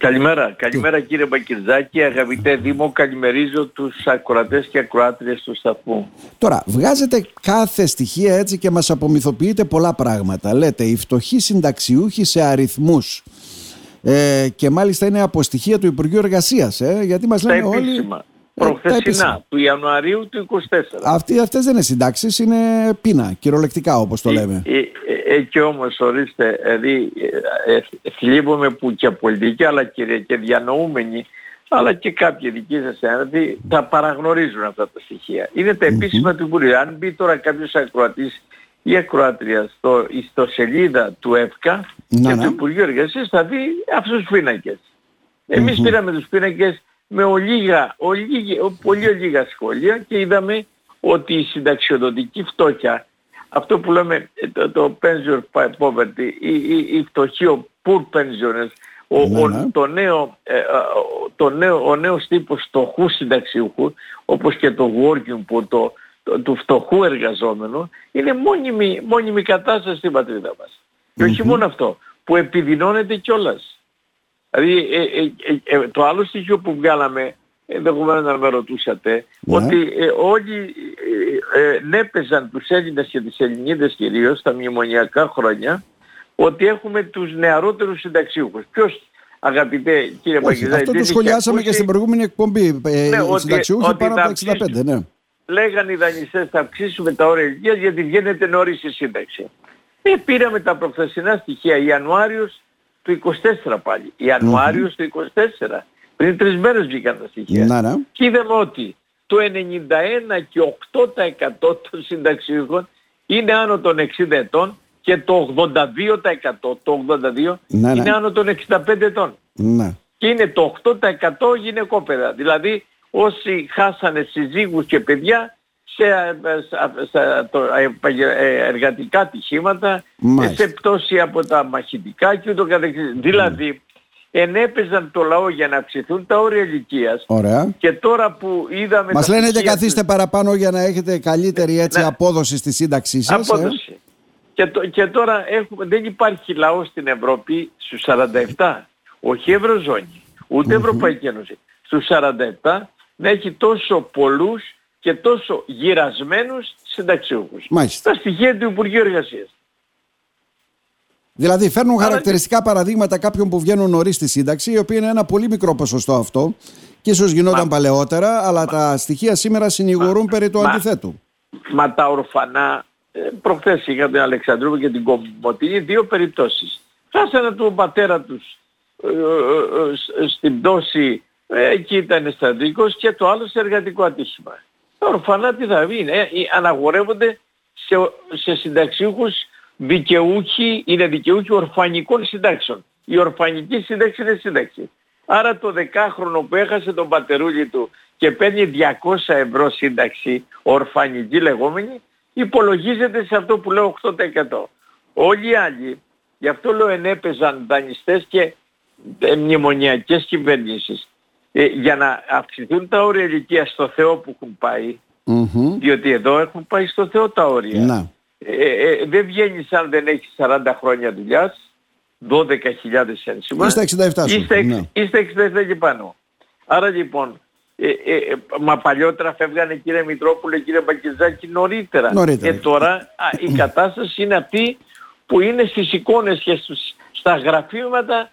Καλημέρα, καλημέρα κύριε Μπακυρζάκη, αγαπητέ Δήμο, καλημερίζω τους ακροατές και ακροάτριες του σταθμού. Τώρα, βγάζετε κάθε στοιχεία έτσι και μας απομυθοποιείτε πολλά πράγματα. Λέτε, οι φτωχοί συνταξιούχοι σε αριθμούς. Ε, και μάλιστα είναι από στοιχεία του Υπουργείου Εργασίας, ε, γιατί μας λένε όλοι... Ε, προχθεσινά, του Ιανουαρίου του 24. Αυτοί, αυτές δεν είναι συντάξεις, είναι πείνα, κυριολεκτικά όπως το ε, λέμε. Ε, ε, ε και όμως ορίστε, δηλαδή θλίβομαι που και πολιτικοί αλλά και, και διανοούμενοι αλλά και κάποιοι δικοί σας έναντι θα παραγνωρίζουν αυτά τα στοιχεία. Είναι τα επίσημα του Υπουργείου. Αν μπει τώρα κάποιος ακροατής ή ακροάτρια στο ιστοσελίδα του ΕΦΚΑ και του Υπουργείου Εργασίας θα δει αυτούς τους πίνακες. Εμείς πήραμε τους πίνακες με ολίγα, ολίγα, πολύ λίγα σχόλια και είδαμε ότι η συνταξιοδοτική φτώχεια, αυτό που λέμε το, το pension poverty, η, η, η φτωχή, ο poor pensioners, ο, ναι, ο, ναι. το νέο, ε, το νέο, ο νέος τύπος φτωχού συνταξιούχου, όπως και το working poor, το, το, του φτωχού εργαζόμενου, είναι μόνιμη, μόνιμη κατάσταση στην πατρίδα μας. Και όχι μόνο αυτό, που επιδεινώνεται κιόλας. Δηλαδή ε, ε, ε, το άλλο στοιχείο που βγάλαμε, ενδεχομένως να με ρωτούσατε, ναι. ότι όλοι νέπεζαν τους Έλληνες και τις Ελληνίδες κυρίως στα μνημονιακά χρόνια ότι έχουμε τους νεαρότερους συνταξίουχους. Ποιος αγαπητέ κύριε Παγκυζάκη. Αυτό το σχολιάσαμε και στην προηγούμενη εκπομπή. Ναι, οι συνταξιούχοι πάνω από 65, ναι. Λέγανε οι δανειστές θα αυξήσουμε τα όρια ηλικίας γιατί βγαίνετε νωρίς η σύνταξη. Ε, πήραμε τα προχθεσινά στοιχεία Ιανουάριος του 24 πάλι. Ιανουάριος του 24. Πριν τρεις μέρες βγήκαν τα στοιχεία. Να, ναι. Και είδαμε ότι το 91 και 8% των συνταξιούχων είναι άνω των 60 ετών και το 82% το 82 ναι, ναι. είναι άνω των 65 ετών. Ναι. Και είναι το 8% γυναικόπαιδα. Δηλαδή όσοι χάσανε συζύγους και παιδιά σε, εργατικά ατυχήματα, σε πτώση από τα μαχητικά και ούτω καθεξής. Δηλαδή ενέπαιζαν το λαό για να αυξηθούν τα όρια ηλικίας Ωραία. και τώρα που είδαμε... Μας λένε και καθίστε παραπάνω για να έχετε καλύτερη έτσι, ναι. απόδοση στη σύνταξή σας. Ε; Απόδοση. Και, και τώρα έχουμε, δεν υπάρχει λαός στην Ευρώπη στους 47, όχι Ευρωζώνη, ούτε Ευρωπαϊκή Ένωση, στους 47 να έχει τόσο πολλούς και τόσο γυρασμένους συνταξιούχους. Μάλιστα. Τα στοιχεία του Υπουργείου Εργασίας. Δηλαδή φέρνουν χαρακτηριστικά παραδείγματα κάποιων που βγαίνουν νωρίς στη σύνταξη, η οποία είναι ένα πολύ μικρό ποσοστό αυτό και ίσως γινόταν παλαιότερα, αλλά τα στοιχεία σήμερα συνηγορούν περί του αντιθέτου. Μα τα ορφανά, ε, προχθές είχα την Αλεξανδρού και την Κομωτινή, δύο περιπτώσεις. Χάσανε τον πατέρα τους ε, ε, ε στην πτώση, εκεί ήταν στρατηγικός και το άλλο σε εργατικό ατύχημα. Τα ορφανά τι θα είναι, ε, αναγορεύονται σε, σε συνταξιούχους δικαιούχοι, είναι δικαιούχοι ορφανικών συντάξεων. Η ορφανική σύνταξη είναι σύνταξη. Άρα το δεκάχρονο που έχασε τον πατερούλι του και παίρνει 200 ευρώ σύνταξη, ορφανική λεγόμενη, υπολογίζεται σε αυτό που λέω 8%. Όλοι οι άλλοι, γι' αυτό λέω ενέπαιζαν δανειστές και ε, μνημονιακές κυβερνήσεις ε, για να αυξηθούν τα όρια ηλικία στο Θεό που έχουν πάει, διότι εδώ έχουν πάει στο Θεό τα όρια. Να. Ε, ε, δεν βγαίνεις αν δεν έχεις 40 χρόνια δουλειάς, 12.000 ένσημα. Είστε 67 είστε, ναι. είστε 67 και πάνω. Άρα λοιπόν, ε, ε, μα παλιότερα φεύγανε κύριε Μητρόπουλε, κύριε Μπακιζάκη νωρίτερα. νωρίτερα. Και τώρα α, η κατάσταση είναι αυτή που είναι στις εικόνες και στους, στα γραφήματα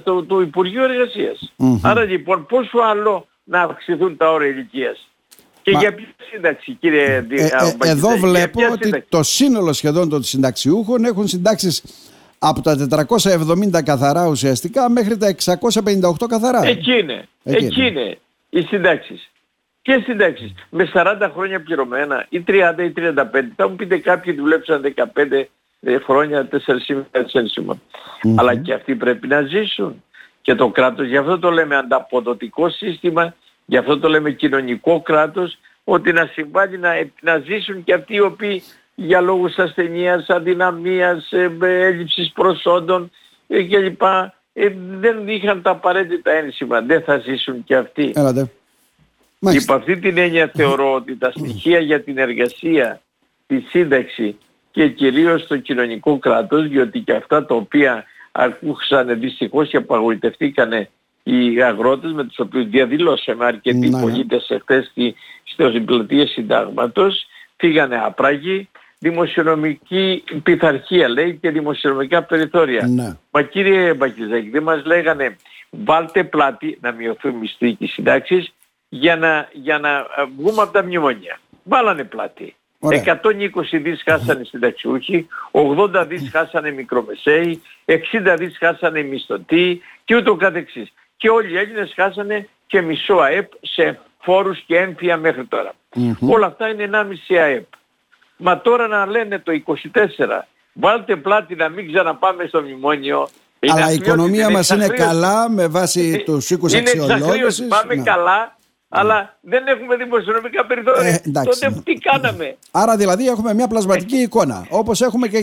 στο, του Υπουργείου Άρα λοιπόν πόσο άλλο να αυξηθούν τα όρια ηλικίας; Και για ποια σύνταξη κύριε ε, ε, Εδώ βλέπω ότι το σύνολο σχεδόν των συνταξιούχων έχουν συντάξεις από τα 470 καθαρά ουσιαστικά μέχρι τα 658 καθαρά. Εκεί είναι. Εκεί, Εκεί είναι. οι συντάξεις. Και συντάξεις. Με 40 χρόνια πληρωμένα ή 30 ή 35. Θα μου πείτε κάποιοι δουλέψαν 15 ε, χρόνια, 4,5 Αλλά και αυτοί πρέπει να ζήσουν. Και το κράτος, γι' αυτό το λέμε ανταποδοτικό σύστημα, γι' αυτό το λέμε κοινωνικό κράτος, ότι να συμβάλλει να, να ζήσουν και αυτοί οι οποίοι για λόγους ασθενείας, αδυναμίας, ε, έλλειψης προσόντων ε, κλπ. Ε, δεν είχαν τα απαραίτητα ένσημα. Δεν θα ζήσουν και αυτοί. Έλατε. Υπ' αυτή την έννοια θεωρώ ότι τα στοιχεία για την εργασία, τη σύνταξη και κυρίως το κοινωνικό κράτος, διότι και αυτά τα οποία ακούσαν δυστυχώς και απαγοητευτήκανε οι αγρότες με τους οποίους διαδηλώσαμε αρκετοί Ναι, ναι. πολίτες εχθές στη, στο συμπλατεία συντάγματος φύγανε άπραγοι δημοσιονομική πειθαρχία λέει και δημοσιονομικά περιθώρια. Ναι. Μα κύριε Μπακιζάκη δεν μας λέγανε βάλτε πλάτη να μειωθούν μισθοί και οι συντάξεις για να, για να ε, βγούμε από τα μνημόνια. Βάλανε πλάτη. Ωραία. 120 δις χάσανε οι συνταξιούχοι, 80 δις χάσανε οι μικρομεσαίοι, 60 δις χάσανε οι μισθωτοί και ούτω καθεξής. Και όλοι οι Έλληνες χάσανε και μισό ΑΕΠ σε φόρους και έμφυα μέχρι τώρα. Μμμ. Όλα αυτά είναι 1,5 ΑΕΠ. Μα τώρα να λένε το 24, βάλτε πλάτη να μην ξαναπάμε στο μνημόνιο. είναι Αλλά η αφιόντιση, οικονομία είναι μας είναι εξαθλίωση. καλά με βάση Ε, τους οίκους είναι εξαθλίωση. αξιολόγησης. Πάμε Ναι. καλά, αλλά δεν έχουμε δημοσιονομικά περιθώρια. Ε, εντάξει. Τότε τι κάναμε; Άρα δηλαδή έχουμε μια πλασματική εικόνα. Όπως έχουμε και...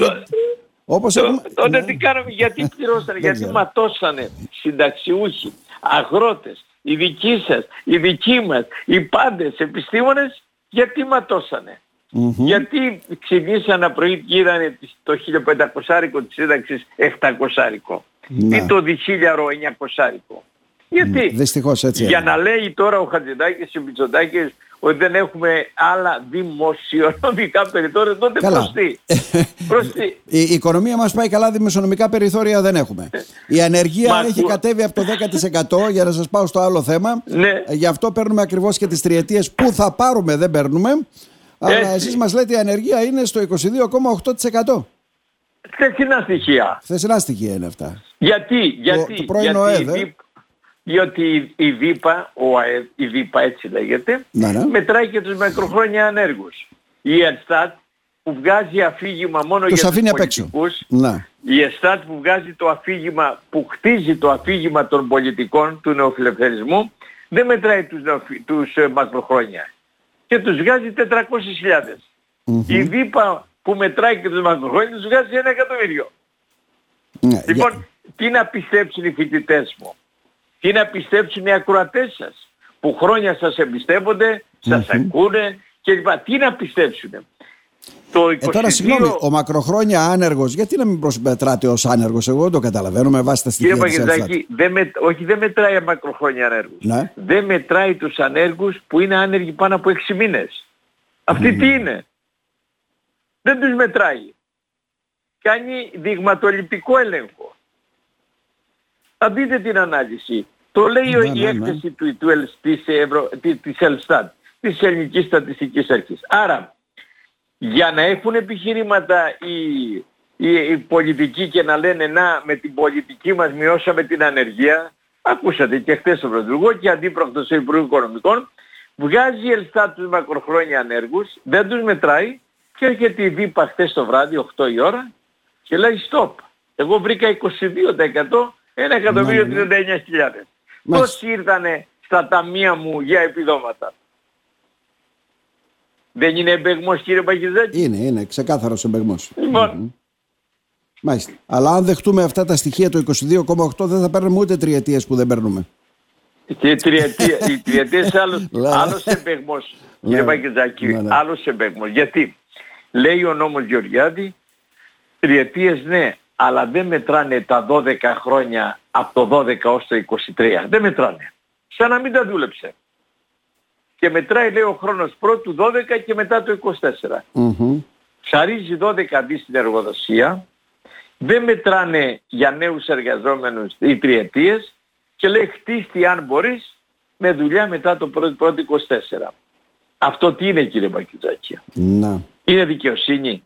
Όπως Το- έχουμε... Τότε Ναι. τι κάναμε, γιατί πληρώσανε, γιατί ξέρω. ματώσανε συνταξιούχοι, αγρότες, οι δικοί σας, οι δικοί μας, οι πάντες επιστήμονες, γιατί ματώσανε. Μμμ. Γιατί ξυπνήσαν ένα πρωί και είδανε τις- το 1500 της σύνταξης 700. Ναι. Ή το διχίλιαρο 900. Γιατί; Δυστυχώς έτσι Για έγινε. να λέει τώρα ο Χατζηδάκης και ο Μητσοτάκης ότι δεν έχουμε άλλα δημοσιονομικά περιθώρια, τότε Καλά. προς τι; Προς τι; Η η οικονομία μας πάει καλά, δημοσιονομικά περιθώρια δεν έχουμε. Η ανεργία Μα έχει ακού- κατέβει από το 10% για να σας πάω στο άλλο θέμα. Ναι. Ε, Γι' αυτό παίρνουμε ακριβώς και τις τριετίες που θα πάρουμε, δεν παίρνουμε. Αλλά Έτσι. εσείς μας λέτε η ανεργία είναι στο 22,8%. Χθεσινά στοιχεία. Χθεσινά στοιχεία είναι αυτά. Γιατί, γιατί, το πρώην γιατί ΟΕΔ, η ε. ΒΥΠ- διότι η ΒΥΠΑ, ο ΑΕΔ, η ΒΥΠΑ έτσι λέγεται, Ναι, ναι. μετράει και τους μακροχρόνια ανέργους. Η ΕΡΣΤΑΤ που βγάζει αφήγημα μόνο Τους για αφήνει τους απ' έξω. πολιτικούς, Να. η ΕΣΤΑΤ που βγάζει το αφήγημα, που χτίζει το αφήγημα των πολιτικών του νεοφιλελευθερισμού, δεν μετράει τους, νεοφι- τους ε, μακροχρόνια. Και τους βγάζει 400.000. Μμμ. Η ΒΥΠΑ που μετράει και τους μακροχρόνια τους βγάζει ένα εκατομμύριο. Ναι, Λοιπόν, για- τι να πιστέψουν οι φοιτητές μου; Τι να πιστέψουν οι ακροατές σας. Που χρόνια σας εμπιστεύονται, σας ακούνε και λοιπά. Τι να πιστέψουν. Το 22... Ε, τώρα συγγνώμη, ο μακροχρόνια άνεργος, γιατί να μην προσμετράται ως άνεργος, εγώ δεν το καταλαβαίνω με βάση τα Κύριε στοιχεία της Ελστάτ. Παγκεντάκη, δεν με, όχι δεν μετράει μακροχρόνια ανέργους. Ναι. Δεν μετράει τους ανέργους που είναι άνεργοι πάνω από 6 μήνες. Αυτοί τι είναι; Δεν τους μετράει. Κάνει δειγματοληπτικό έλεγχο. Θα δείτε την ανάλυση. Το λέει Ναι, η ναι, ναι. έκθεση του, του, Ελ- της, Ευρω... της, της Ελστάτ, της Ελληνικής Στατιστικής Αρχής. Άρα, για να έχουν επιχειρήματα οι, οι, οι πολιτικοί και να λένε να με την πολιτική μας μειώσαμε την ανεργία, ακούσατε και χθες τον Πρωθυπουργό και αντίπροκτος του Υπουργού Οικονομικών, βγάζει η Ελστάτ τους μακροχρόνια ανέργους, δεν τους μετράει και έρχεται η ΒΥΠΑ χθες το βράδυ, 8 η ώρα, και λέει stop. Εγώ βρήκα 22%, 1.039.000. Ναι, ναι, Μάλιστα. Τόσοι ήρθανε στα ταμεία μου για επιδόματα; Δεν είναι εμπεγμός κύριε Παγιζάκη. Είναι, είναι, ξεκάθαρος εμπεγμός. Λοιπόν, Μάλιστα. Αλλά αν δεχτούμε αυτά τα στοιχεία το 22,8 δεν θα παίρνουμε ούτε τριετίες που δεν παίρνουμε. και η τριετία, η τριετία είναι άλλος, Ναι. άλλος εμπεγμός. Κύριε Ναι. Παγιζάκη, Ναι, ναι. άλλος εμπεγμός. Γιατί λέει ο νόμος Γεωργιάδη, τριετίες ναι, αλλά δεν μετράνε τα 12 χρόνια από το 12 ως το 23. Δεν μετράνε. Σαν να μην τα δούλεψε. Και μετράει λέει ο χρόνος πρώτου 12 και μετά το 24. Μμμ. Ψαρίζει 12 δις στην εργοδοσία, δεν μετράνε για νέους εργαζόμενους οι τριετίες και λέει χτίστη αν μπορείς με δουλειά μετά το πρώτο, πρώτο 24. Αυτό τι είναι κύριε Μπακιζάκη. Να. Είναι δικαιοσύνη;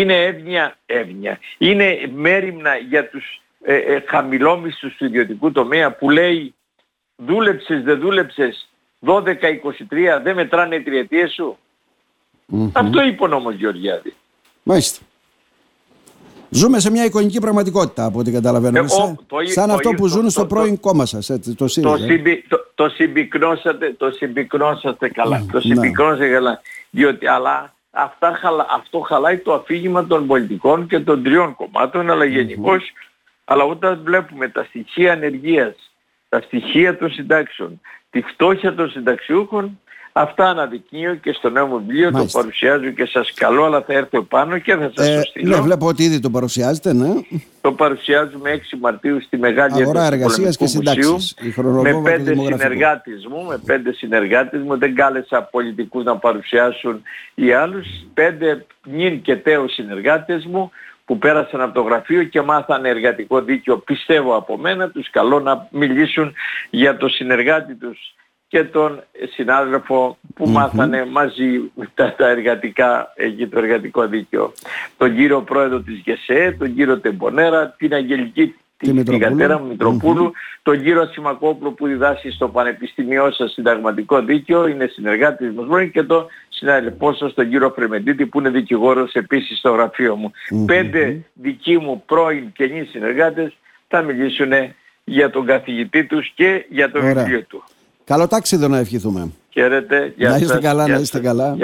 Είναι εύνοια, εύνοια. Είναι μέρημνα για τους ε, ε, χαμηλόμισθους του ιδιωτικού τομέα που λέει δούλεψες, δεν δούλεψες 12-23 δεν μετράνε οι τριετίες σου. Μμμ. Αυτό είπε ο νόμος Γεωργιάδη. Μάλιστα. Ζούμε σε μια εικονική πραγματικότητα από ό,τι καταλαβαίνω. Ε, ο- σαν το εί- σαν το αυτό εί- που το- ζουν το- στο το- πρώην κόμμα σας, έτσι, το Το, ΣΥΡΙΖΑ. συμπι, το, το συμπυκνώσατε, το συμπυκνώσατε καλά. Mm, το συμπυκνώσατε καλά. Διότι, αλλά αυτά, χαλα- αυτό χαλάει το αφήγημα των πολιτικών και των τριών κομμάτων, αλλά γενικώς, αλλά όταν βλέπουμε τα στοιχεία ανεργίας, τα στοιχεία των συντάξεων, τη φτώχεια των συνταξιούχων, Αυτά αναδεικνύω και στο νέο μου βιβλίο το παρουσιάζω και σας καλώ αλλά θα έρθω πάνω και θα σας ε, το στείλω. Ναι, βλέπω ότι ήδη το παρουσιάζετε, ναι. Το παρουσιάζουμε 6 Μαρτίου στη Μεγάλη Αγορά εργασίας και συντάξεις. Με πέντε συνεργάτες μου, με πέντε συνεργάτες μου, δεν κάλεσα πολιτικούς να παρουσιάσουν ή άλλους, πέντε νυν και τέο συνεργάτες μου που πέρασαν από το γραφείο και μάθανε εργατικό δίκαιο πιστεύω από μένα, τους καλώ να μιλήσουν για το συνεργάτη τους και τον συνάδελφο που μάθανε μαζί τα, τα εργατικά, εκεί το εργατικό δίκαιο. Τον κύριο πρόεδρο της ΓΕΣΕ, τον κύριο Τεμπονέρα, την Αγγελική την, την κατέρα μου Μητροπούλου, τον κύριο Σιμακόπουλο που διδάσκει στο Πανεπιστημιό σας συνταγματικό δίκαιο, είναι συνεργάτης μας και τον συνάδελφό σας τον κύριο Φρεμεντίτη που είναι δικηγόρος επίσης στο γραφείο μου. Πέντε δικοί μου πρώην καινοί συνεργάτες θα μιλήσουν για τον καθηγητή τους και για το βιβλίο του. Καλό ταξίδι να ευχηθούμε. Χαίρετε. να είστε καλά, να είστε καλά.